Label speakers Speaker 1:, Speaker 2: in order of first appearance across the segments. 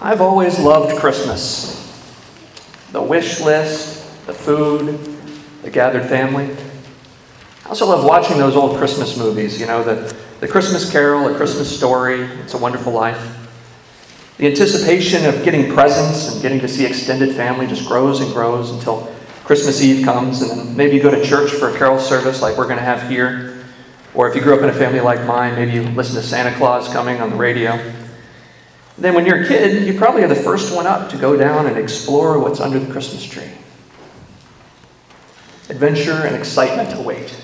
Speaker 1: I've always loved Christmas. The wish list, the food, the gathered family. I also love watching those old Christmas movies, you know, the, the Christmas Carol, A Christmas Story, It's a Wonderful Life. The anticipation of getting presents and getting to see extended family just grows and grows until Christmas Eve comes, and then maybe you go to church for a carol service like we're going to have here. Or if you grew up in a family like mine, maybe you listen to Santa Claus coming on the radio. Then, when you're a kid, you probably are the first one up to go down and explore what's under the Christmas tree. Adventure and excitement await.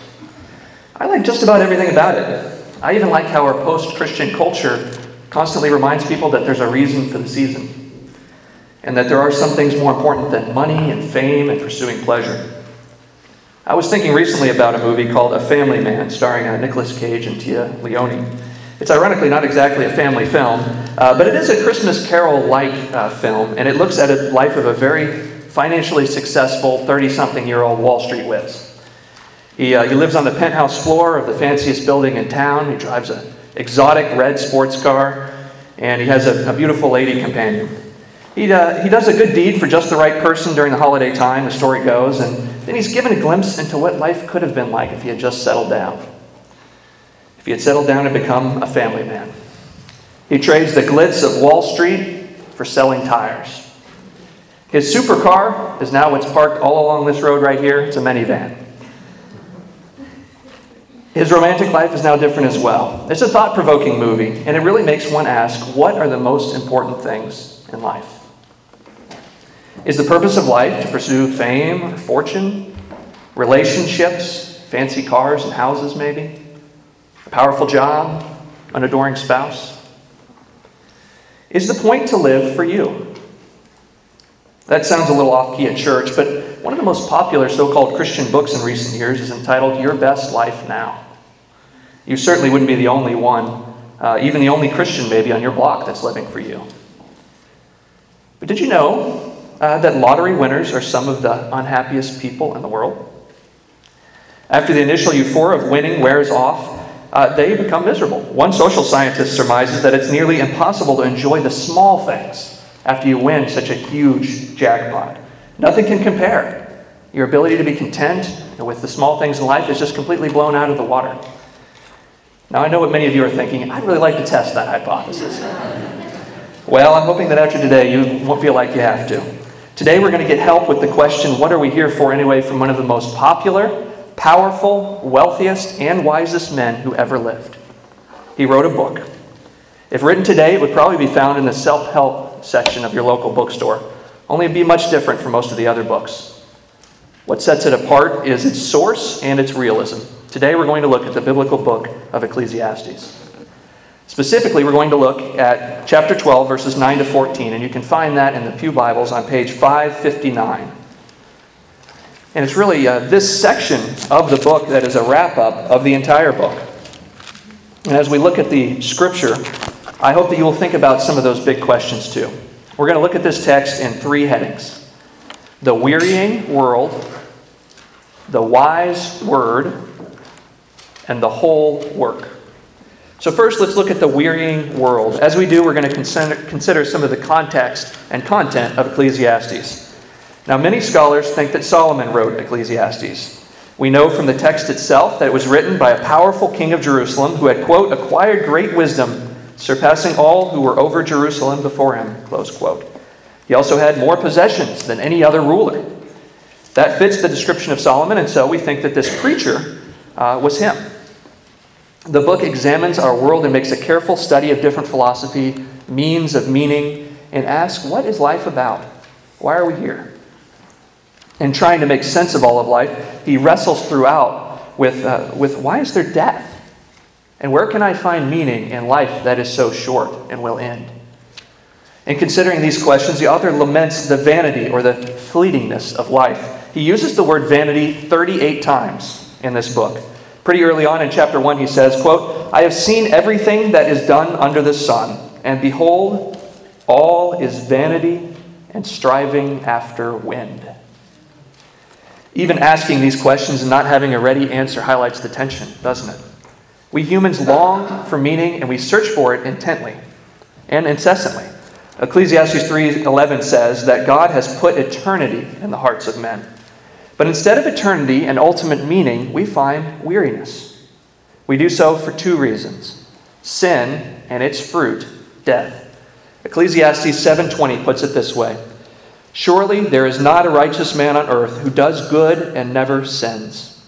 Speaker 1: I like just about everything about it. I even like how our post Christian culture constantly reminds people that there's a reason for the season and that there are some things more important than money and fame and pursuing pleasure. I was thinking recently about a movie called A Family Man, starring uh, Nicolas Cage and Téa Leoni. It's ironically not exactly a family film, uh, but it is a Christmas Carol like uh, film, and it looks at the life of a very financially successful 30 something year old Wall Street whiz. He, uh, he lives on the penthouse floor of the fanciest building in town. He drives an exotic red sports car, and he has a, a beautiful lady companion. He, uh, he does a good deed for just the right person during the holiday time, the story goes, and then he's given a glimpse into what life could have been like if he had just settled down. If he had settled down and become a family man. He trades the glitz of Wall Street for selling tires. His supercar is now what's parked all along this road right here. It's a minivan. His romantic life is now different as well. It's a thought provoking movie, and it really makes one ask what are the most important things in life? Is the purpose of life to pursue fame or fortune, relationships, fancy cars and houses, maybe? Powerful job, an adoring spouse? Is the point to live for you? That sounds a little off key at church, but one of the most popular so called Christian books in recent years is entitled Your Best Life Now. You certainly wouldn't be the only one, uh, even the only Christian maybe on your block that's living for you. But did you know uh, that lottery winners are some of the unhappiest people in the world. After the initial euphoria of winning wears off, uh, they become miserable. One social scientist surmises that it's nearly impossible to enjoy the small things after you win such a huge jackpot. Nothing can compare. Your ability to be content with the small things in life is just completely blown out of the water. Now, I know what many of you are thinking. I'd really like to test that hypothesis. Well, I'm hoping that after today you won't feel like you have to. Today we're going to get help with the question what are we here for anyway from one of the most popular, powerful, wealthiest, and wisest men who ever lived. He wrote a book. If written today, it would probably be found in the self help section of your local bookstore, only it'd be much different from most of the other books. What sets it apart is its source and its realism. Today we're going to look at the biblical book of Ecclesiastes. Specifically, we're going to look at chapter 12, verses 9 to 14, and you can find that in the Pew Bibles on page 559. And it's really uh, this section of the book that is a wrap up of the entire book. And as we look at the scripture, I hope that you will think about some of those big questions too. We're going to look at this text in three headings the wearying world, the wise word, and the whole work. So, first, let's look at the wearying world. As we do, we're going to consider, consider some of the context and content of Ecclesiastes. Now, many scholars think that Solomon wrote Ecclesiastes. We know from the text itself that it was written by a powerful king of Jerusalem who had, quote, acquired great wisdom, surpassing all who were over Jerusalem before him, close quote. He also had more possessions than any other ruler. That fits the description of Solomon, and so we think that this preacher uh, was him. The book examines our world and makes a careful study of different philosophy, means of meaning, and asks, what is life about? Why are we here? And trying to make sense of all of life, he wrestles throughout with, uh, with why is there death? And where can I find meaning in life that is so short and will end? In considering these questions, the author laments the vanity or the fleetingness of life. He uses the word vanity 38 times in this book. Pretty early on in chapter 1, he says, quote, I have seen everything that is done under the sun, and behold, all is vanity and striving after wind. Even asking these questions and not having a ready answer highlights the tension, doesn't it? We humans long for meaning and we search for it intently and incessantly. Ecclesiastes 3:11 says that God has put eternity in the hearts of men. But instead of eternity and ultimate meaning, we find weariness. We do so for two reasons. Sin and its fruit, death. Ecclesiastes 7:20 puts it this way: Surely there is not a righteous man on earth who does good and never sins.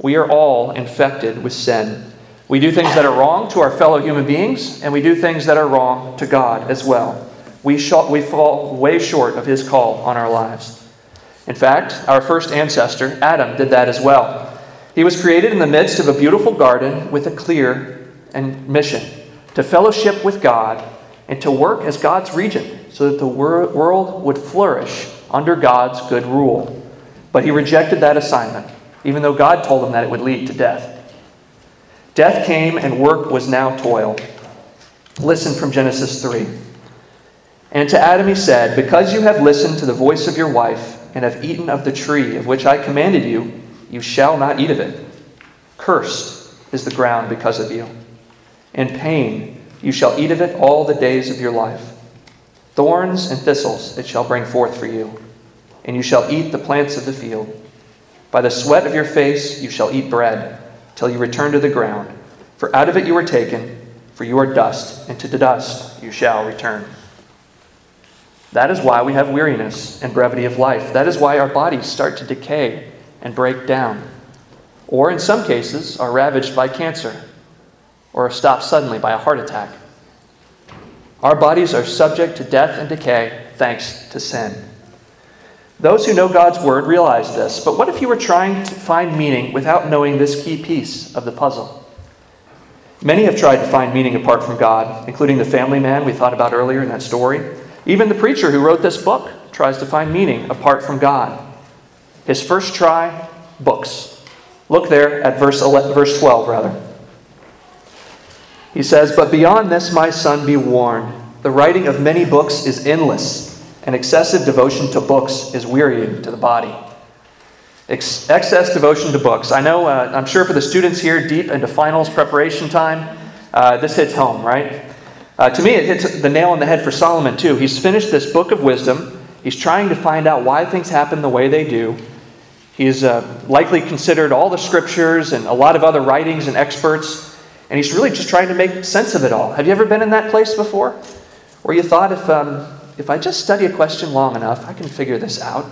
Speaker 1: We are all infected with sin. We do things that are wrong to our fellow human beings, and we do things that are wrong to God as well. We, we fall way short of His call on our lives. In fact, our first ancestor, Adam, did that as well. He was created in the midst of a beautiful garden with a clear and mission to fellowship with God and to work as God's regent so that the wor- world would flourish under God's good rule. But he rejected that assignment, even though God told him that it would lead to death. Death came and work was now toil. Listen from Genesis 3. And to Adam he said, Because you have listened to the voice of your wife and have eaten of the tree of which I commanded you, you shall not eat of it. Cursed is the ground because of you. In pain you shall eat of it all the days of your life. Thorns and thistles it shall bring forth for you, and you shall eat the plants of the field. By the sweat of your face you shall eat bread till you return to the ground. For out of it you were taken, for you are dust, and to the dust you shall return. That is why we have weariness and brevity of life. That is why our bodies start to decay and break down, or in some cases, are ravaged by cancer, or are stopped suddenly by a heart attack. Our bodies are subject to death and decay thanks to sin. Those who know God's word realize this, but what if you were trying to find meaning without knowing this key piece of the puzzle? Many have tried to find meaning apart from God, including the family man we thought about earlier in that story. Even the preacher who wrote this book tries to find meaning apart from God. His first try, books. Look there at verse 11, verse 12 rather. He says, "But beyond this my son be warned, the writing of many books is endless." and excessive devotion to books is wearying to the body. Ex- excess devotion to books. I know, uh, I'm sure for the students here deep into finals preparation time, uh, this hits home, right? Uh, to me, it hits the nail on the head for Solomon, too. He's finished this book of wisdom. He's trying to find out why things happen the way they do. He's uh, likely considered all the scriptures and a lot of other writings and experts, and he's really just trying to make sense of it all. Have you ever been in that place before? Where you thought if, um, if I just study a question long enough, I can figure this out.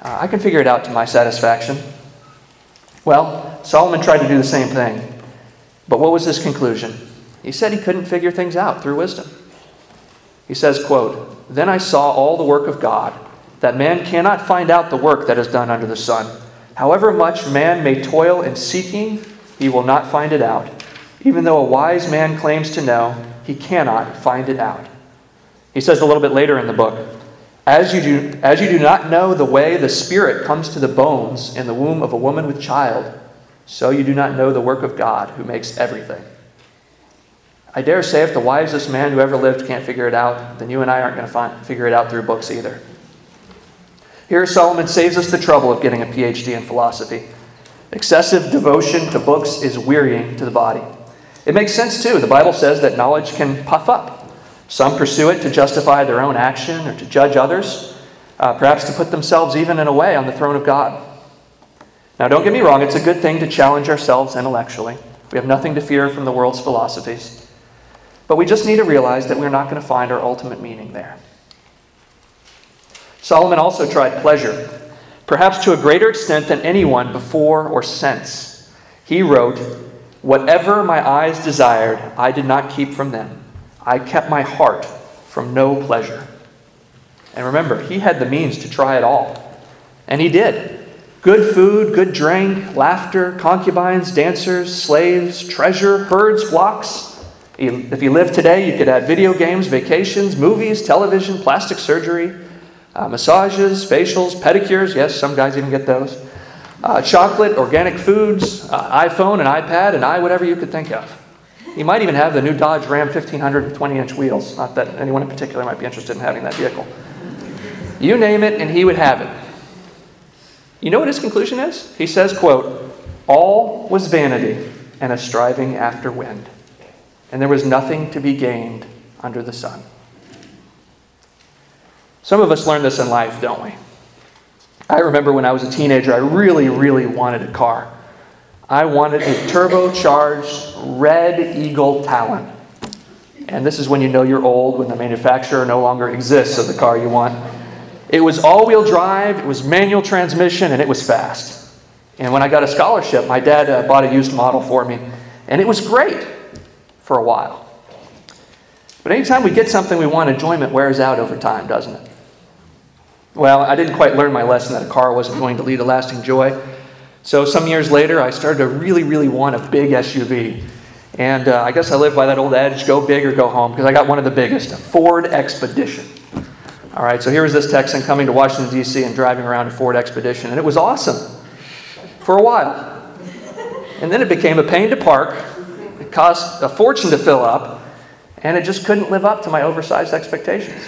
Speaker 1: Uh, I can figure it out to my satisfaction. Well, Solomon tried to do the same thing. But what was his conclusion? He said he couldn't figure things out through wisdom. He says, quote, Then I saw all the work of God, that man cannot find out the work that is done under the sun. However much man may toil in seeking, he will not find it out. Even though a wise man claims to know, he cannot find it out. He says a little bit later in the book, as you, do, as you do not know the way the Spirit comes to the bones in the womb of a woman with child, so you do not know the work of God who makes everything. I dare say if the wisest man who ever lived can't figure it out, then you and I aren't going to figure it out through books either. Here, Solomon saves us the trouble of getting a PhD in philosophy. Excessive devotion to books is wearying to the body. It makes sense, too. The Bible says that knowledge can puff up. Some pursue it to justify their own action or to judge others, uh, perhaps to put themselves even in a way on the throne of God. Now, don't get me wrong, it's a good thing to challenge ourselves intellectually. We have nothing to fear from the world's philosophies. But we just need to realize that we're not going to find our ultimate meaning there. Solomon also tried pleasure, perhaps to a greater extent than anyone before or since. He wrote, Whatever my eyes desired, I did not keep from them. I kept my heart from no pleasure. And remember, he had the means to try it all. And he did. Good food, good drink, laughter, concubines, dancers, slaves, treasure, herds, flocks. If you lived today, you could add video games, vacations, movies, television, plastic surgery, uh, massages, facials, pedicures. Yes, some guys even get those. Uh, chocolate, organic foods, uh, iPhone, an iPad, and i whatever you could think of. He might even have the new Dodge Ram 1500 20 inch wheels. Not that anyone in particular might be interested in having that vehicle. You name it, and he would have it. You know what his conclusion is? He says, quote, All was vanity and a striving after wind, and there was nothing to be gained under the sun. Some of us learn this in life, don't we? I remember when I was a teenager, I really, really wanted a car. I wanted a turbocharged Red Eagle Talon. And this is when you know you're old, when the manufacturer no longer exists of the car you want. It was all wheel drive, it was manual transmission, and it was fast. And when I got a scholarship, my dad uh, bought a used model for me, and it was great for a while. But anytime we get something we want, enjoyment wears out over time, doesn't it? Well, I didn't quite learn my lesson that a car wasn't going to lead to lasting joy. So some years later, I started to really, really want a big SUV. And uh, I guess I live by that old adage go big or go home because I got one of the biggest, a Ford Expedition. All right, so here was this Texan coming to Washington, D.C. and driving around a Ford Expedition, and it was awesome for a while. And then it became a pain to park, it cost a fortune to fill up, and it just couldn't live up to my oversized expectations.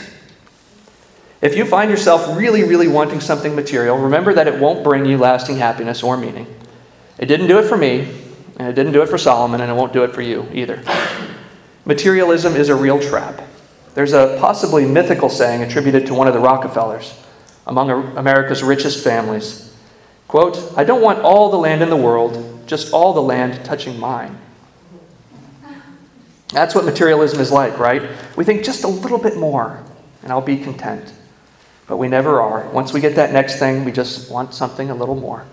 Speaker 1: If you find yourself really, really wanting something material, remember that it won't bring you lasting happiness or meaning. It didn't do it for me, and it didn't do it for Solomon, and it won't do it for you either. Materialism is a real trap. There's a possibly mythical saying attributed to one of the Rockefellers, among America's richest families. Quote, I don't want all the land in the world, just all the land touching mine. That's what materialism is like, right? We think just a little bit more, and I'll be content. But we never are. Once we get that next thing, we just want something a little more.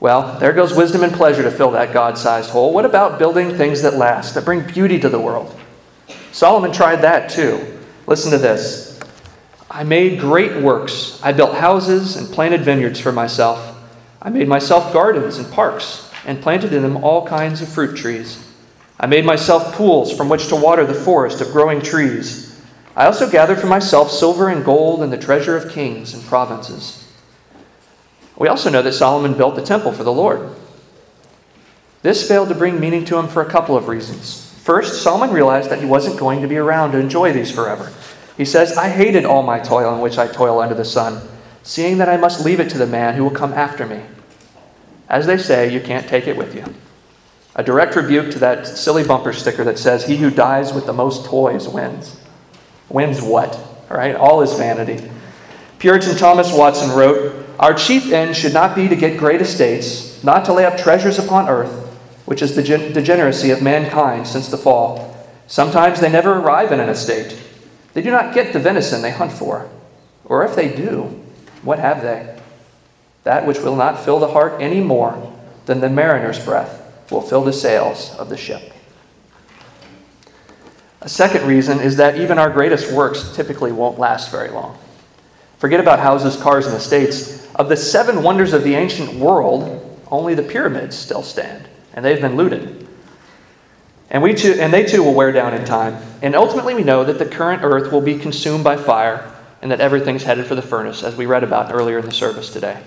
Speaker 1: Well, there goes wisdom and pleasure to fill that God sized hole. What about building things that last, that bring beauty to the world? Solomon tried that too. Listen to this I made great works. I built houses and planted vineyards for myself. I made myself gardens and parks and planted in them all kinds of fruit trees. I made myself pools from which to water the forest of growing trees. I also gathered for myself silver and gold and the treasure of kings and provinces. We also know that Solomon built the temple for the Lord. This failed to bring meaning to him for a couple of reasons. First, Solomon realized that he wasn't going to be around to enjoy these forever. He says, I hated all my toil in which I toil under the sun, seeing that I must leave it to the man who will come after me. As they say, you can't take it with you. A direct rebuke to that silly bumper sticker that says, He who dies with the most toys wins. Wins what? All right, all is vanity. Puritan Thomas Watson wrote, our chief end should not be to get great estates, not to lay up treasures upon earth, which is the degeneracy of mankind since the fall. Sometimes they never arrive in an estate. They do not get the venison they hunt for. Or if they do, what have they? That which will not fill the heart any more than the mariner's breath will fill the sails of the ship. A second reason is that even our greatest works typically won't last very long. Forget about houses, cars, and estates. Of the seven wonders of the ancient world, only the pyramids still stand, and they've been looted. And, we too, and they too will wear down in time. And ultimately, we know that the current earth will be consumed by fire and that everything's headed for the furnace, as we read about earlier in the service today.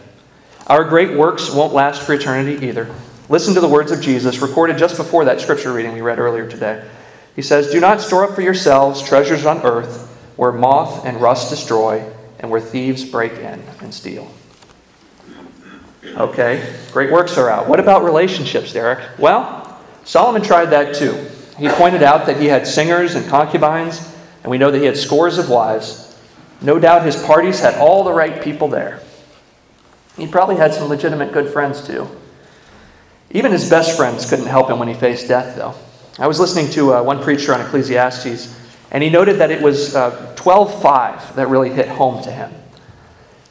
Speaker 1: Our great works won't last for eternity either. Listen to the words of Jesus recorded just before that scripture reading we read earlier today. He says, Do not store up for yourselves treasures on earth where moth and rust destroy and where thieves break in and steal. Okay, great works are out. What about relationships, Derek? Well, Solomon tried that too. He pointed out that he had singers and concubines, and we know that he had scores of wives. No doubt his parties had all the right people there. He probably had some legitimate good friends too. Even his best friends couldn't help him when he faced death, though. I was listening to uh, one preacher on Ecclesiastes, and he noted that it was uh, 12.5 that really hit home to him.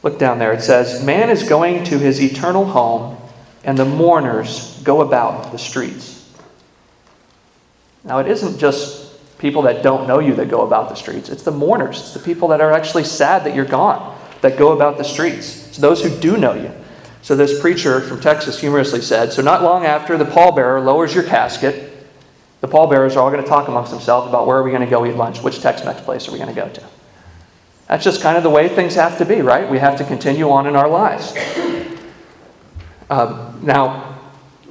Speaker 1: Look down there. It says, Man is going to his eternal home, and the mourners go about the streets. Now, it isn't just people that don't know you that go about the streets, it's the mourners. It's the people that are actually sad that you're gone that go about the streets. It's those who do know you. So, this preacher from Texas humorously said, So, not long after the pallbearer lowers your casket, the pallbearers are all going to talk amongst themselves about where are we going to go eat lunch? Which Tex Mex place are we going to go to? That's just kind of the way things have to be, right? We have to continue on in our lives. Uh, now,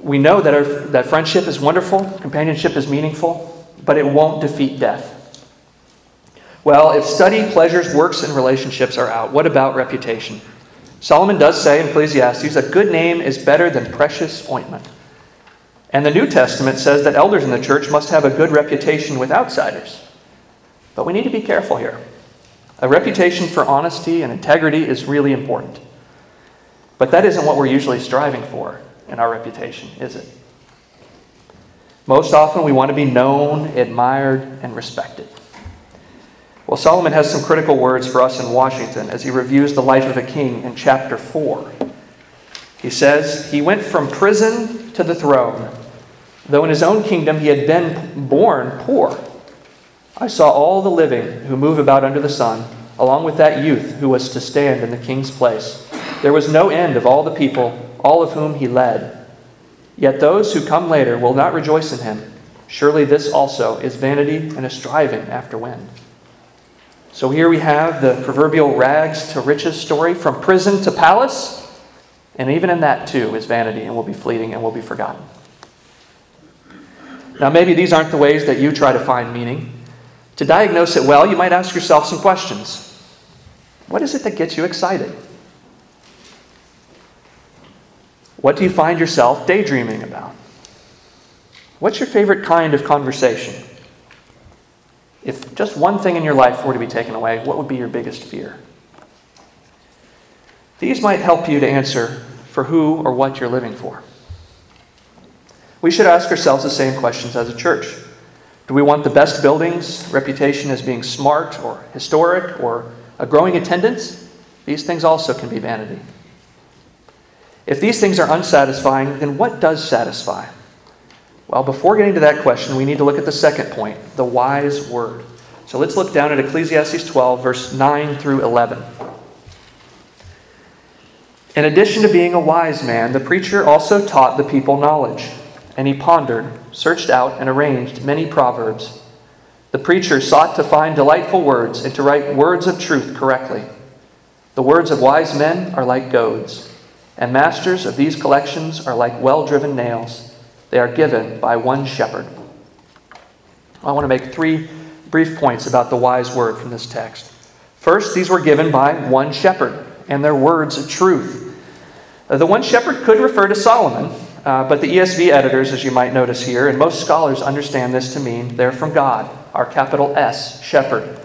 Speaker 1: we know that, our, that friendship is wonderful, companionship is meaningful, but it won't defeat death. Well, if study, pleasures, works, and relationships are out, what about reputation? Solomon does say in Ecclesiastes, a good name is better than precious ointment. And the New Testament says that elders in the church must have a good reputation with outsiders. But we need to be careful here. A reputation for honesty and integrity is really important. But that isn't what we're usually striving for in our reputation, is it? Most often, we want to be known, admired, and respected. Well, Solomon has some critical words for us in Washington as he reviews the life of a king in chapter 4. He says, He went from prison to the throne, though in his own kingdom he had been born poor. I saw all the living who move about under the sun, along with that youth who was to stand in the king's place. There was no end of all the people, all of whom he led. Yet those who come later will not rejoice in him. Surely this also is vanity and a striving after wind. So here we have the proverbial rags to riches story from prison to palace. And even in that, too, is vanity and will be fleeting and will be forgotten. Now, maybe these aren't the ways that you try to find meaning. To diagnose it well, you might ask yourself some questions What is it that gets you excited? What do you find yourself daydreaming about? What's your favorite kind of conversation? If just one thing in your life were to be taken away, what would be your biggest fear? These might help you to answer for who or what you're living for. We should ask ourselves the same questions as a church. Do we want the best buildings, reputation as being smart or historic, or a growing attendance? These things also can be vanity. If these things are unsatisfying, then what does satisfy? Well, before getting to that question, we need to look at the second point the wise word. So let's look down at Ecclesiastes 12, verse 9 through 11. In addition to being a wise man, the preacher also taught the people knowledge, and he pondered, searched out, and arranged many proverbs. The preacher sought to find delightful words and to write words of truth correctly. The words of wise men are like goads, and masters of these collections are like well driven nails. They are given by one shepherd. I want to make three brief points about the wise word from this text. First, these were given by one shepherd, and their words of truth. Uh, the one shepherd could refer to Solomon, uh, but the ESV editors, as you might notice here, and most scholars understand this to mean they're from God, our capital S, shepherd.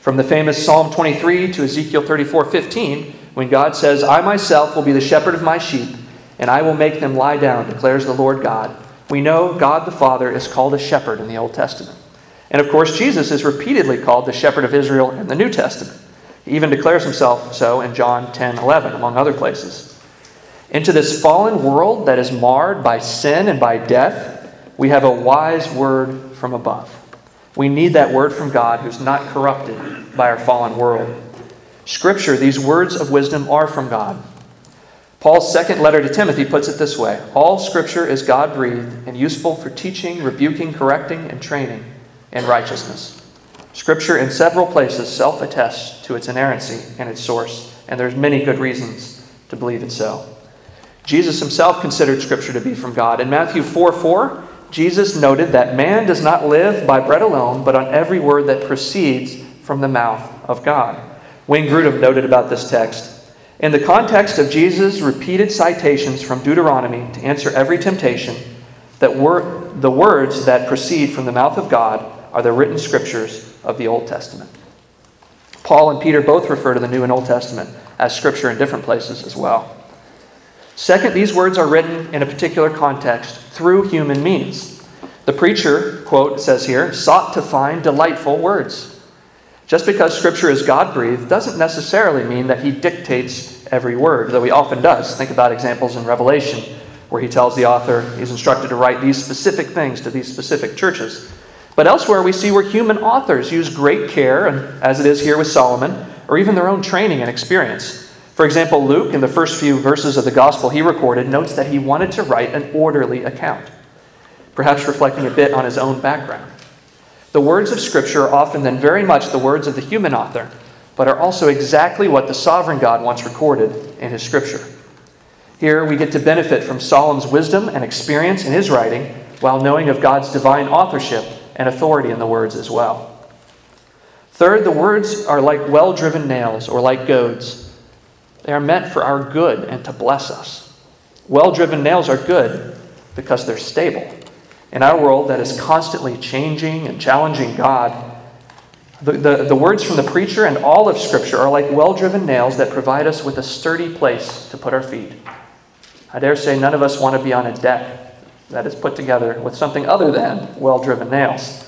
Speaker 1: From the famous Psalm 23 to Ezekiel 34 15, when God says, I myself will be the shepherd of my sheep, and I will make them lie down, declares the Lord God. We know God the Father is called a shepherd in the Old Testament. And of course, Jesus is repeatedly called the shepherd of Israel in the New Testament. He even declares himself so in John 10 11, among other places. Into this fallen world that is marred by sin and by death, we have a wise word from above. We need that word from God who's not corrupted by our fallen world. Scripture, these words of wisdom are from God. Paul's second letter to Timothy puts it this way All scripture is God breathed and useful for teaching, rebuking, correcting, and training in righteousness. Scripture in several places self attests to its inerrancy and its source, and there's many good reasons to believe it so. Jesus himself considered Scripture to be from God. In Matthew 4 4, Jesus noted that man does not live by bread alone, but on every word that proceeds from the mouth of God. Wayne Grudem noted about this text in the context of Jesus' repeated citations from Deuteronomy to answer every temptation, that wor- the words that proceed from the mouth of God are the written scriptures of the Old Testament. Paul and Peter both refer to the New and Old Testament as scripture in different places as well. Second, these words are written in a particular context through human means. The preacher, quote, says here, sought to find delightful words. Just because Scripture is God breathed doesn't necessarily mean that He dictates every word, though He often does. Think about examples in Revelation where He tells the author he's instructed to write these specific things to these specific churches. But elsewhere, we see where human authors use great care, and as it is here with Solomon, or even their own training and experience. For example, Luke, in the first few verses of the gospel he recorded, notes that he wanted to write an orderly account, perhaps reflecting a bit on his own background. The words of Scripture are often then very much the words of the human author, but are also exactly what the sovereign God wants recorded in his Scripture. Here we get to benefit from Solomon's wisdom and experience in his writing while knowing of God's divine authorship and authority in the words as well. Third, the words are like well driven nails or like goads. They are meant for our good and to bless us. Well driven nails are good because they're stable. In our world that is constantly changing and challenging God, The, the, the words from the preacher and all of Scripture are like well driven nails that provide us with a sturdy place to put our feet. I dare say none of us want to be on a deck that is put together with something other than well driven nails,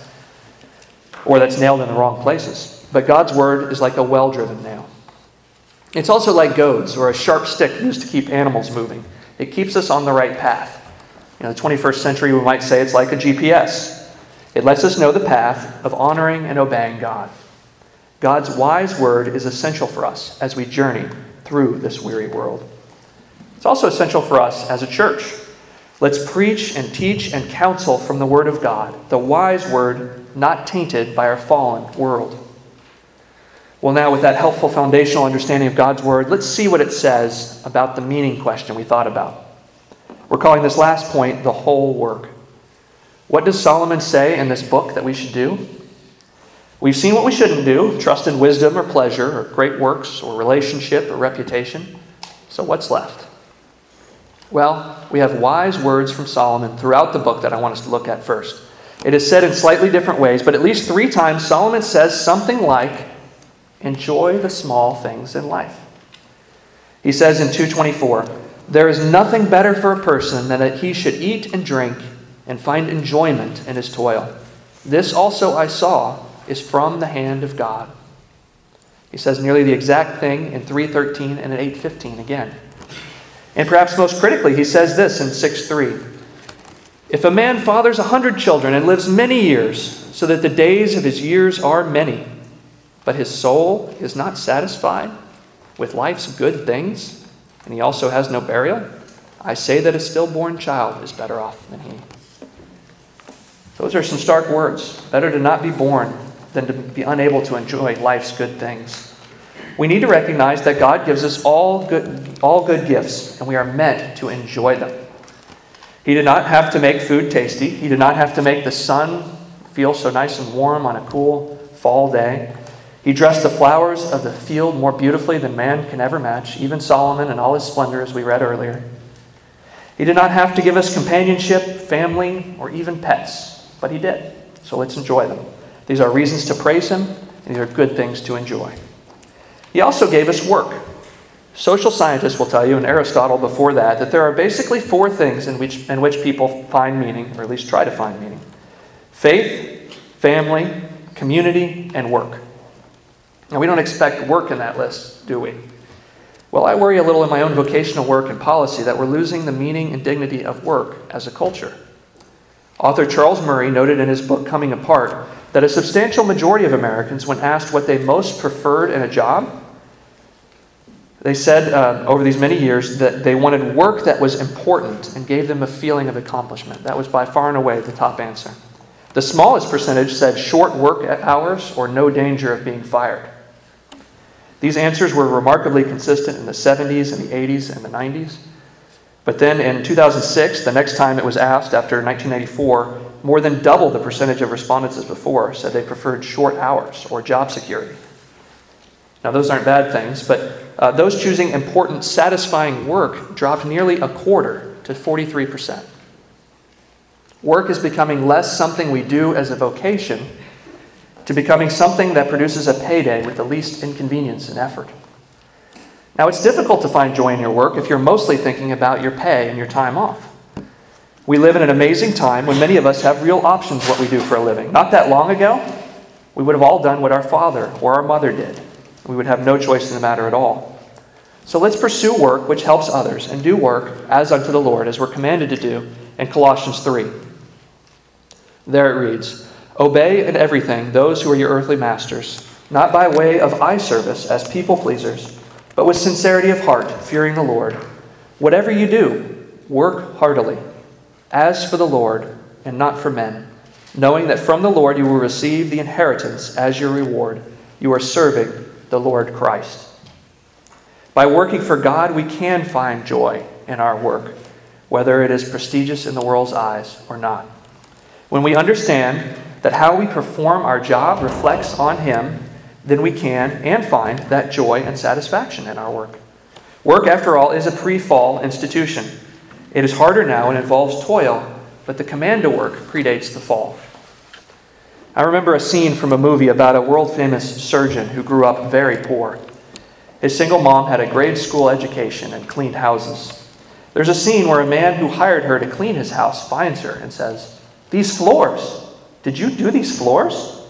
Speaker 1: or that's nailed in the wrong places. But God's Word is like a well driven nail. It's also like goads or a sharp stick used to keep animals moving. It keeps us on the right path. In the 21st century, we might say it's like a GPS. It lets us know the path of honoring and obeying God. God's wise word is essential for us as we journey through this weary world. It's also essential for us as a church. Let's preach and teach and counsel from the Word of God, the wise Word not tainted by our fallen world. Well, now, with that helpful foundational understanding of God's Word, let's see what it says about the meaning question we thought about. We're calling this last point the whole work. What does Solomon say in this book that we should do? We've seen what we shouldn't do trust in wisdom or pleasure or great works or relationship or reputation. So, what's left? Well, we have wise words from Solomon throughout the book that I want us to look at first. It is said in slightly different ways, but at least three times Solomon says something like, Enjoy the small things in life. He says in 224, There is nothing better for a person than that he should eat and drink and find enjoyment in his toil. This also I saw is from the hand of God. He says nearly the exact thing in 313 and in 815 again. And perhaps most critically, he says this in 6:3. If a man fathers a hundred children and lives many years, so that the days of his years are many, but his soul is not satisfied with life's good things, and he also has no burial, I say that a stillborn child is better off than he. Those are some stark words. Better to not be born than to be unable to enjoy life's good things. We need to recognize that God gives us all good, all good gifts, and we are meant to enjoy them. He did not have to make food tasty. He did not have to make the sun feel so nice and warm on a cool fall day. He dressed the flowers of the field more beautifully than man can ever match, even Solomon in all his splendor, as we read earlier. He did not have to give us companionship, family, or even pets, but he did. So let's enjoy them. These are reasons to praise him, and these are good things to enjoy. He also gave us work. Social scientists will tell you, and Aristotle before that, that there are basically four things in which, in which people find meaning, or at least try to find meaning faith, family, community, and work. Now, we don't expect work in that list, do we? Well, I worry a little in my own vocational work and policy that we're losing the meaning and dignity of work as a culture. Author Charles Murray noted in his book Coming Apart that a substantial majority of Americans, when asked what they most preferred in a job, they said uh, over these many years that they wanted work that was important and gave them a feeling of accomplishment. That was by far and away the top answer. The smallest percentage said short work hours or no danger of being fired. These answers were remarkably consistent in the 70s and the 80s and the 90s. But then in 2006, the next time it was asked after 1994, more than double the percentage of respondents as before said they preferred short hours or job security. Now, those aren't bad things, but uh, those choosing important, satisfying work dropped nearly a quarter to 43%. Work is becoming less something we do as a vocation to becoming something that produces a payday with the least inconvenience and effort. Now, it's difficult to find joy in your work if you're mostly thinking about your pay and your time off. We live in an amazing time when many of us have real options what we do for a living. Not that long ago, we would have all done what our father or our mother did. We would have no choice in the matter at all. So let's pursue work which helps others and do work as unto the Lord, as we're commanded to do in Colossians 3. There it reads Obey in everything those who are your earthly masters, not by way of eye service as people pleasers, but with sincerity of heart, fearing the Lord. Whatever you do, work heartily, as for the Lord and not for men, knowing that from the Lord you will receive the inheritance as your reward. You are serving the Lord Christ. By working for God, we can find joy in our work, whether it is prestigious in the world's eyes or not. When we understand that how we perform our job reflects on Him, then we can and find that joy and satisfaction in our work. Work, after all, is a pre fall institution. It is harder now and involves toil, but the command to work predates the fall. I remember a scene from a movie about a world famous surgeon who grew up very poor. His single mom had a grade school education and cleaned houses. There's a scene where a man who hired her to clean his house finds her and says, These floors, did you do these floors?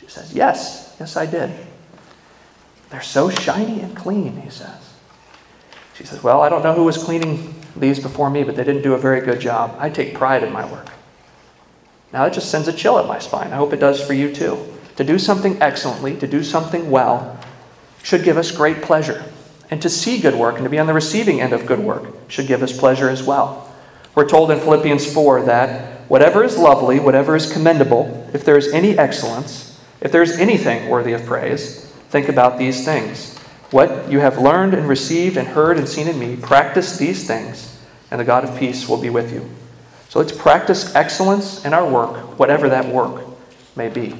Speaker 1: She says, Yes, yes, I did. They're so shiny and clean, he says. She says, Well, I don't know who was cleaning these before me, but they didn't do a very good job. I take pride in my work. Now, it just sends a chill up my spine. I hope it does for you too. To do something excellently, to do something well, should give us great pleasure. And to see good work and to be on the receiving end of good work should give us pleasure as well. We're told in Philippians 4 that whatever is lovely, whatever is commendable, if there is any excellence, if there is anything worthy of praise, think about these things. What you have learned and received and heard and seen in me, practice these things, and the God of peace will be with you. So let's practice excellence in our work, whatever that work may be.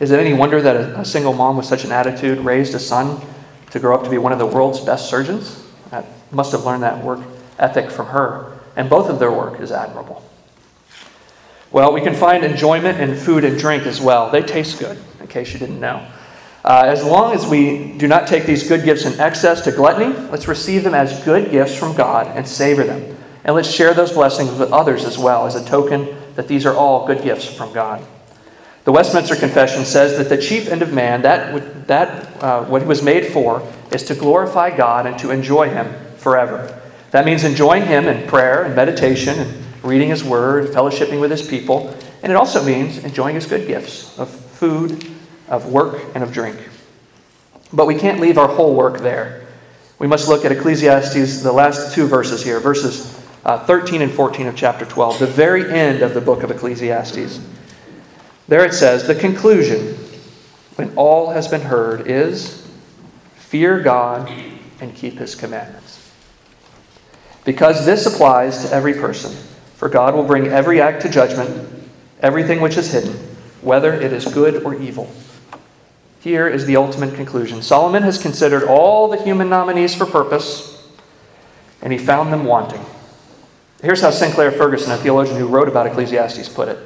Speaker 1: Is it any wonder that a, single mom with such an attitude raised a son to grow up to be one of the world's best surgeons? I must have learned that work ethic from her, and both of their work is admirable. Well, we can find enjoyment in food and drink as well. They taste good, in case you didn't know. Uh, as long as we do not take these good gifts in excess to gluttony, let's receive them as good gifts from God and savor them. And let's share those blessings with others as well as a token that these are all good gifts from God. The Westminster Confession says that the chief end of man, that, that uh, what he was made for, is to glorify God and to enjoy him forever. That means enjoying him in prayer and meditation and reading his word, and fellowshipping with his people. And it also means enjoying his good gifts of food, of work, and of drink. But we can't leave our whole work there. We must look at Ecclesiastes, the last two verses here, verses uh, 13 and 14 of chapter 12, the very end of the book of Ecclesiastes. There it says, The conclusion, when all has been heard, is fear God and keep his commandments. Because this applies to every person, for God will bring every act to judgment, everything which is hidden, whether it is good or evil. Here is the ultimate conclusion Solomon has considered all the human nominees for purpose, and he found them wanting. Here's how Sinclair Ferguson, a theologian who wrote about Ecclesiastes, put it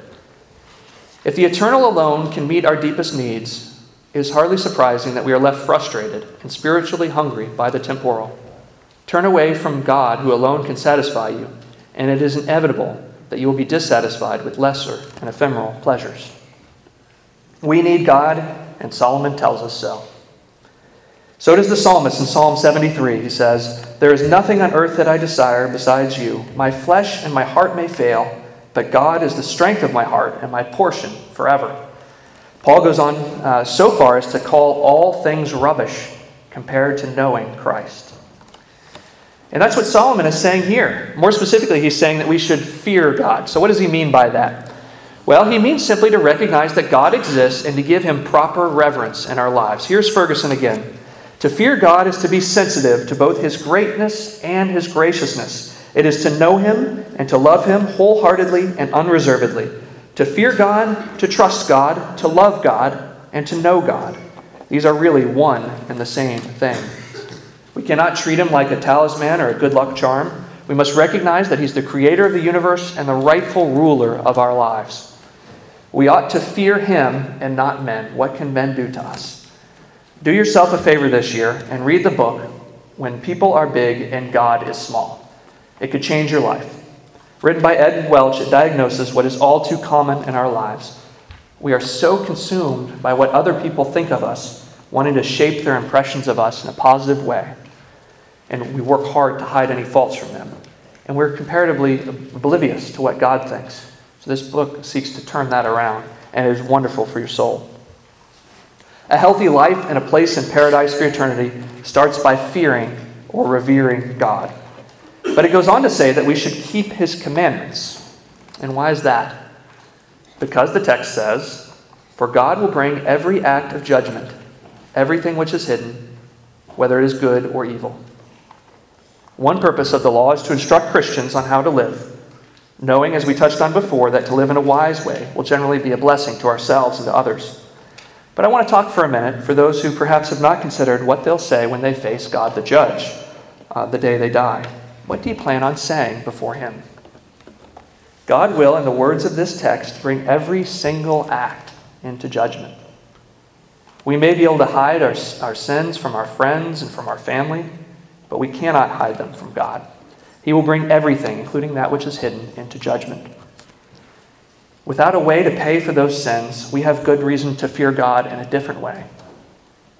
Speaker 1: If the eternal alone can meet our deepest needs, it is hardly surprising that we are left frustrated and spiritually hungry by the temporal. Turn away from God, who alone can satisfy you, and it is inevitable that you will be dissatisfied with lesser and ephemeral pleasures. We need God, and Solomon tells us so. So does the psalmist in Psalm 73. He says, There is nothing on earth that I desire besides you. My flesh and my heart may fail, but God is the strength of my heart and my portion forever. Paul goes on uh, so far as to call all things rubbish compared to knowing Christ. And that's what Solomon is saying here. More specifically, he's saying that we should fear God. So, what does he mean by that? Well, he means simply to recognize that God exists and to give him proper reverence in our lives. Here's Ferguson again. To fear God is to be sensitive to both His greatness and His graciousness. It is to know Him and to love Him wholeheartedly and unreservedly. To fear God, to trust God, to love God, and to know God. These are really one and the same thing. We cannot treat Him like a talisman or a good luck charm. We must recognize that He's the creator of the universe and the rightful ruler of our lives. We ought to fear Him and not men. What can men do to us? Do yourself a favor this year and read the book When People Are Big and God is Small. It could change your life. Written by Ed Welch, it diagnoses what is all too common in our lives. We are so consumed by what other people think of us, wanting to shape their impressions of us in a positive way. And we work hard to hide any faults from them. And we're comparatively oblivious to what God thinks. So this book seeks to turn that around, and it is wonderful for your soul. A healthy life and a place in paradise for eternity starts by fearing or revering God. But it goes on to say that we should keep his commandments. And why is that? Because the text says, For God will bring every act of judgment, everything which is hidden, whether it is good or evil. One purpose of the law is to instruct Christians on how to live, knowing, as we touched on before, that to live in a wise way will generally be a blessing to ourselves and to others. But I want to talk for a minute for those who perhaps have not considered what they'll say when they face God the judge uh, the day they die. What do you plan on saying before Him? God will, in the words of this text, bring every single act into judgment. We may be able to hide our, our sins from our friends and from our family, but we cannot hide them from God. He will bring everything, including that which is hidden, into judgment. Without a way to pay for those sins, we have good reason to fear God in a different way,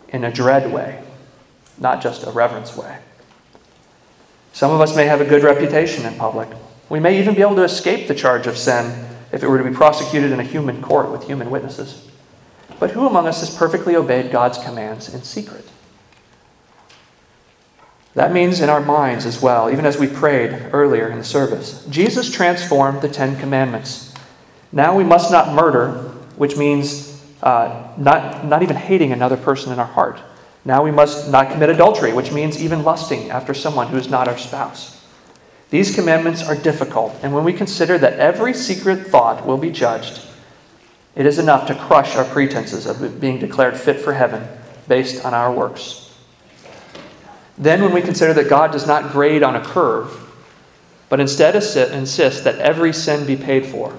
Speaker 1: in a dread way, not just a reverence way. Some of us may have a good reputation in public. We may even be able to escape the charge of sin if it were to be prosecuted in a human court with human witnesses. But who among us has perfectly obeyed God's commands in secret? That means in our minds as well, even as we prayed earlier in the service. Jesus transformed the Ten Commandments. Now we must not murder, which means uh, not, not even hating another person in our heart. Now we must not commit adultery, which means even lusting after someone who is not our spouse. These commandments are difficult, and when we consider that every secret thought will be judged, it is enough to crush our pretenses of being declared fit for heaven based on our works. Then, when we consider that God does not grade on a curve, but instead insists that every sin be paid for,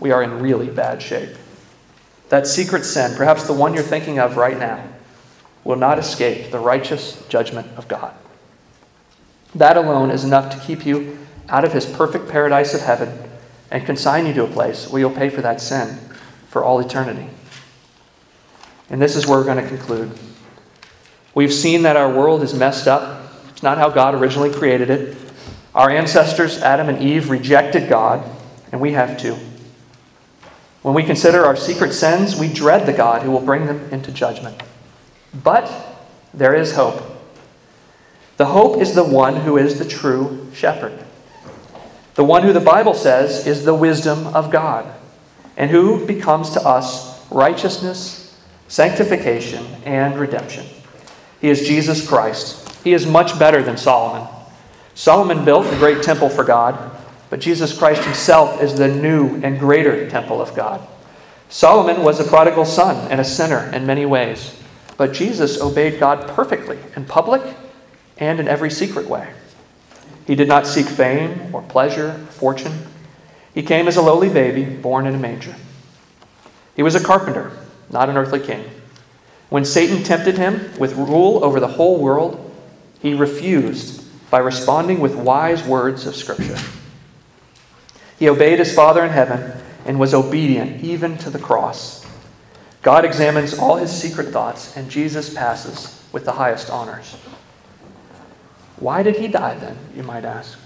Speaker 1: we are in really bad shape. That secret sin, perhaps the one you're thinking of right now, will not escape the righteous judgment of God. That alone is enough to keep you out of his perfect paradise of heaven and consign you to a place where you'll pay for that sin for all eternity. And this is where we're going to conclude. We've seen that our world is messed up. It's not how God originally created it. Our ancestors, Adam and Eve, rejected God, and we have too. When we consider our secret sins, we dread the God who will bring them into judgment. But there is hope. The hope is the one who is the true shepherd. The one who the Bible says is the wisdom of God, and who becomes to us righteousness, sanctification, and redemption. He is Jesus Christ. He is much better than Solomon. Solomon built a great temple for God, but Jesus Christ himself is the new and greater temple of God. Solomon was a prodigal son and a sinner in many ways, but Jesus obeyed God perfectly in public and in every secret way. He did not seek fame or pleasure or fortune. He came as a lowly baby born in a manger. He was a carpenter, not an earthly king. When Satan tempted him with rule over the whole world, he refused by responding with wise words of Scripture. He obeyed his Father in heaven and was obedient even to the cross. God examines all his secret thoughts, and Jesus passes with the highest honors. Why did he die then, you might ask?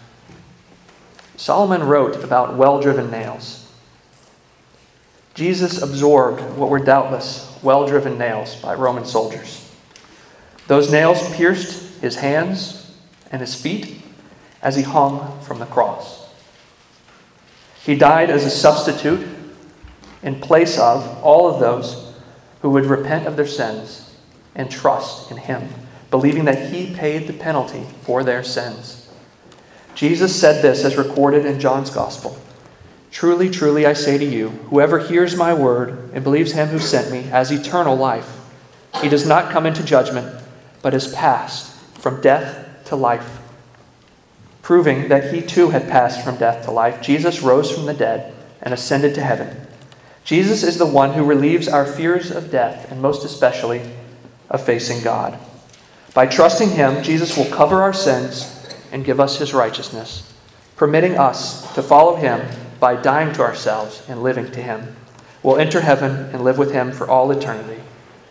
Speaker 1: Solomon wrote about well driven nails. Jesus absorbed what were doubtless well driven nails by Roman soldiers. Those nails pierced his hands and his feet as he hung from the cross. He died as a substitute in place of all of those who would repent of their sins and trust in him believing that he paid the penalty for their sins. Jesus said this as recorded in John's Gospel Truly, truly, I say to you, whoever hears my word and believes him who sent me has eternal life. He does not come into judgment, but has passed from death to life. Proving that he too had passed from death to life, Jesus rose from the dead and ascended to heaven. Jesus is the one who relieves our fears of death, and most especially of facing God. By trusting Him, Jesus will cover our sins and give us His righteousness, permitting us to follow Him by dying to ourselves and living to Him. We'll enter heaven and live with Him for all eternity.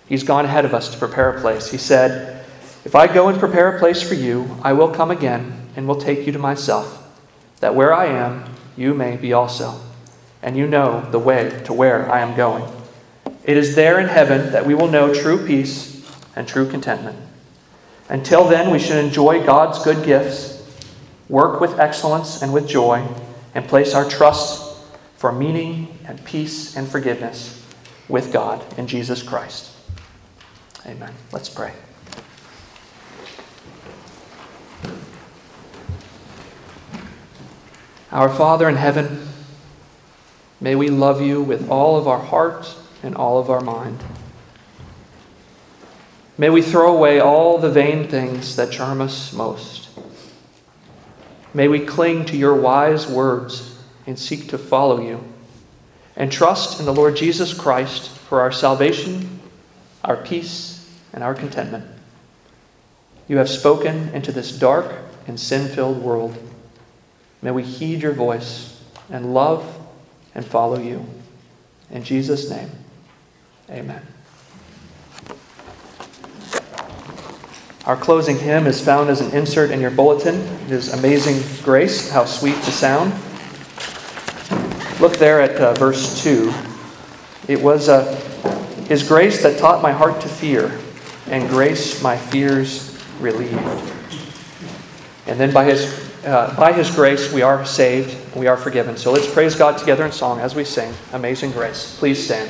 Speaker 1: He's gone ahead of us to prepare a place. He said, If I go and prepare a place for you, I will come again and will take you to myself, that where I am, you may be also. And you know the way to where I am going. It is there in heaven that we will know true peace and true contentment. Until then, we should enjoy God's good gifts, work with excellence and with joy, and place our trust for meaning and peace and forgiveness with God in Jesus Christ. Amen. Let's pray. Our Father in heaven, may we love you with all of our heart and all of our mind. May we throw away all the vain things that charm us most. May we cling to your wise words and seek to follow you, and trust in the Lord Jesus Christ for our salvation, our peace, and our contentment. You have spoken into this dark and sin filled world. May we heed your voice and love and follow you. In Jesus' name, amen. Our closing hymn is found as an insert in your bulletin. It is Amazing Grace, How Sweet the Sound. Look there at uh, verse 2. It was uh, His grace that taught my heart to fear, and grace my fears relieved. And then by His, uh, by his grace we are saved, we are forgiven. So let's praise God together in song as we sing Amazing Grace. Please stand.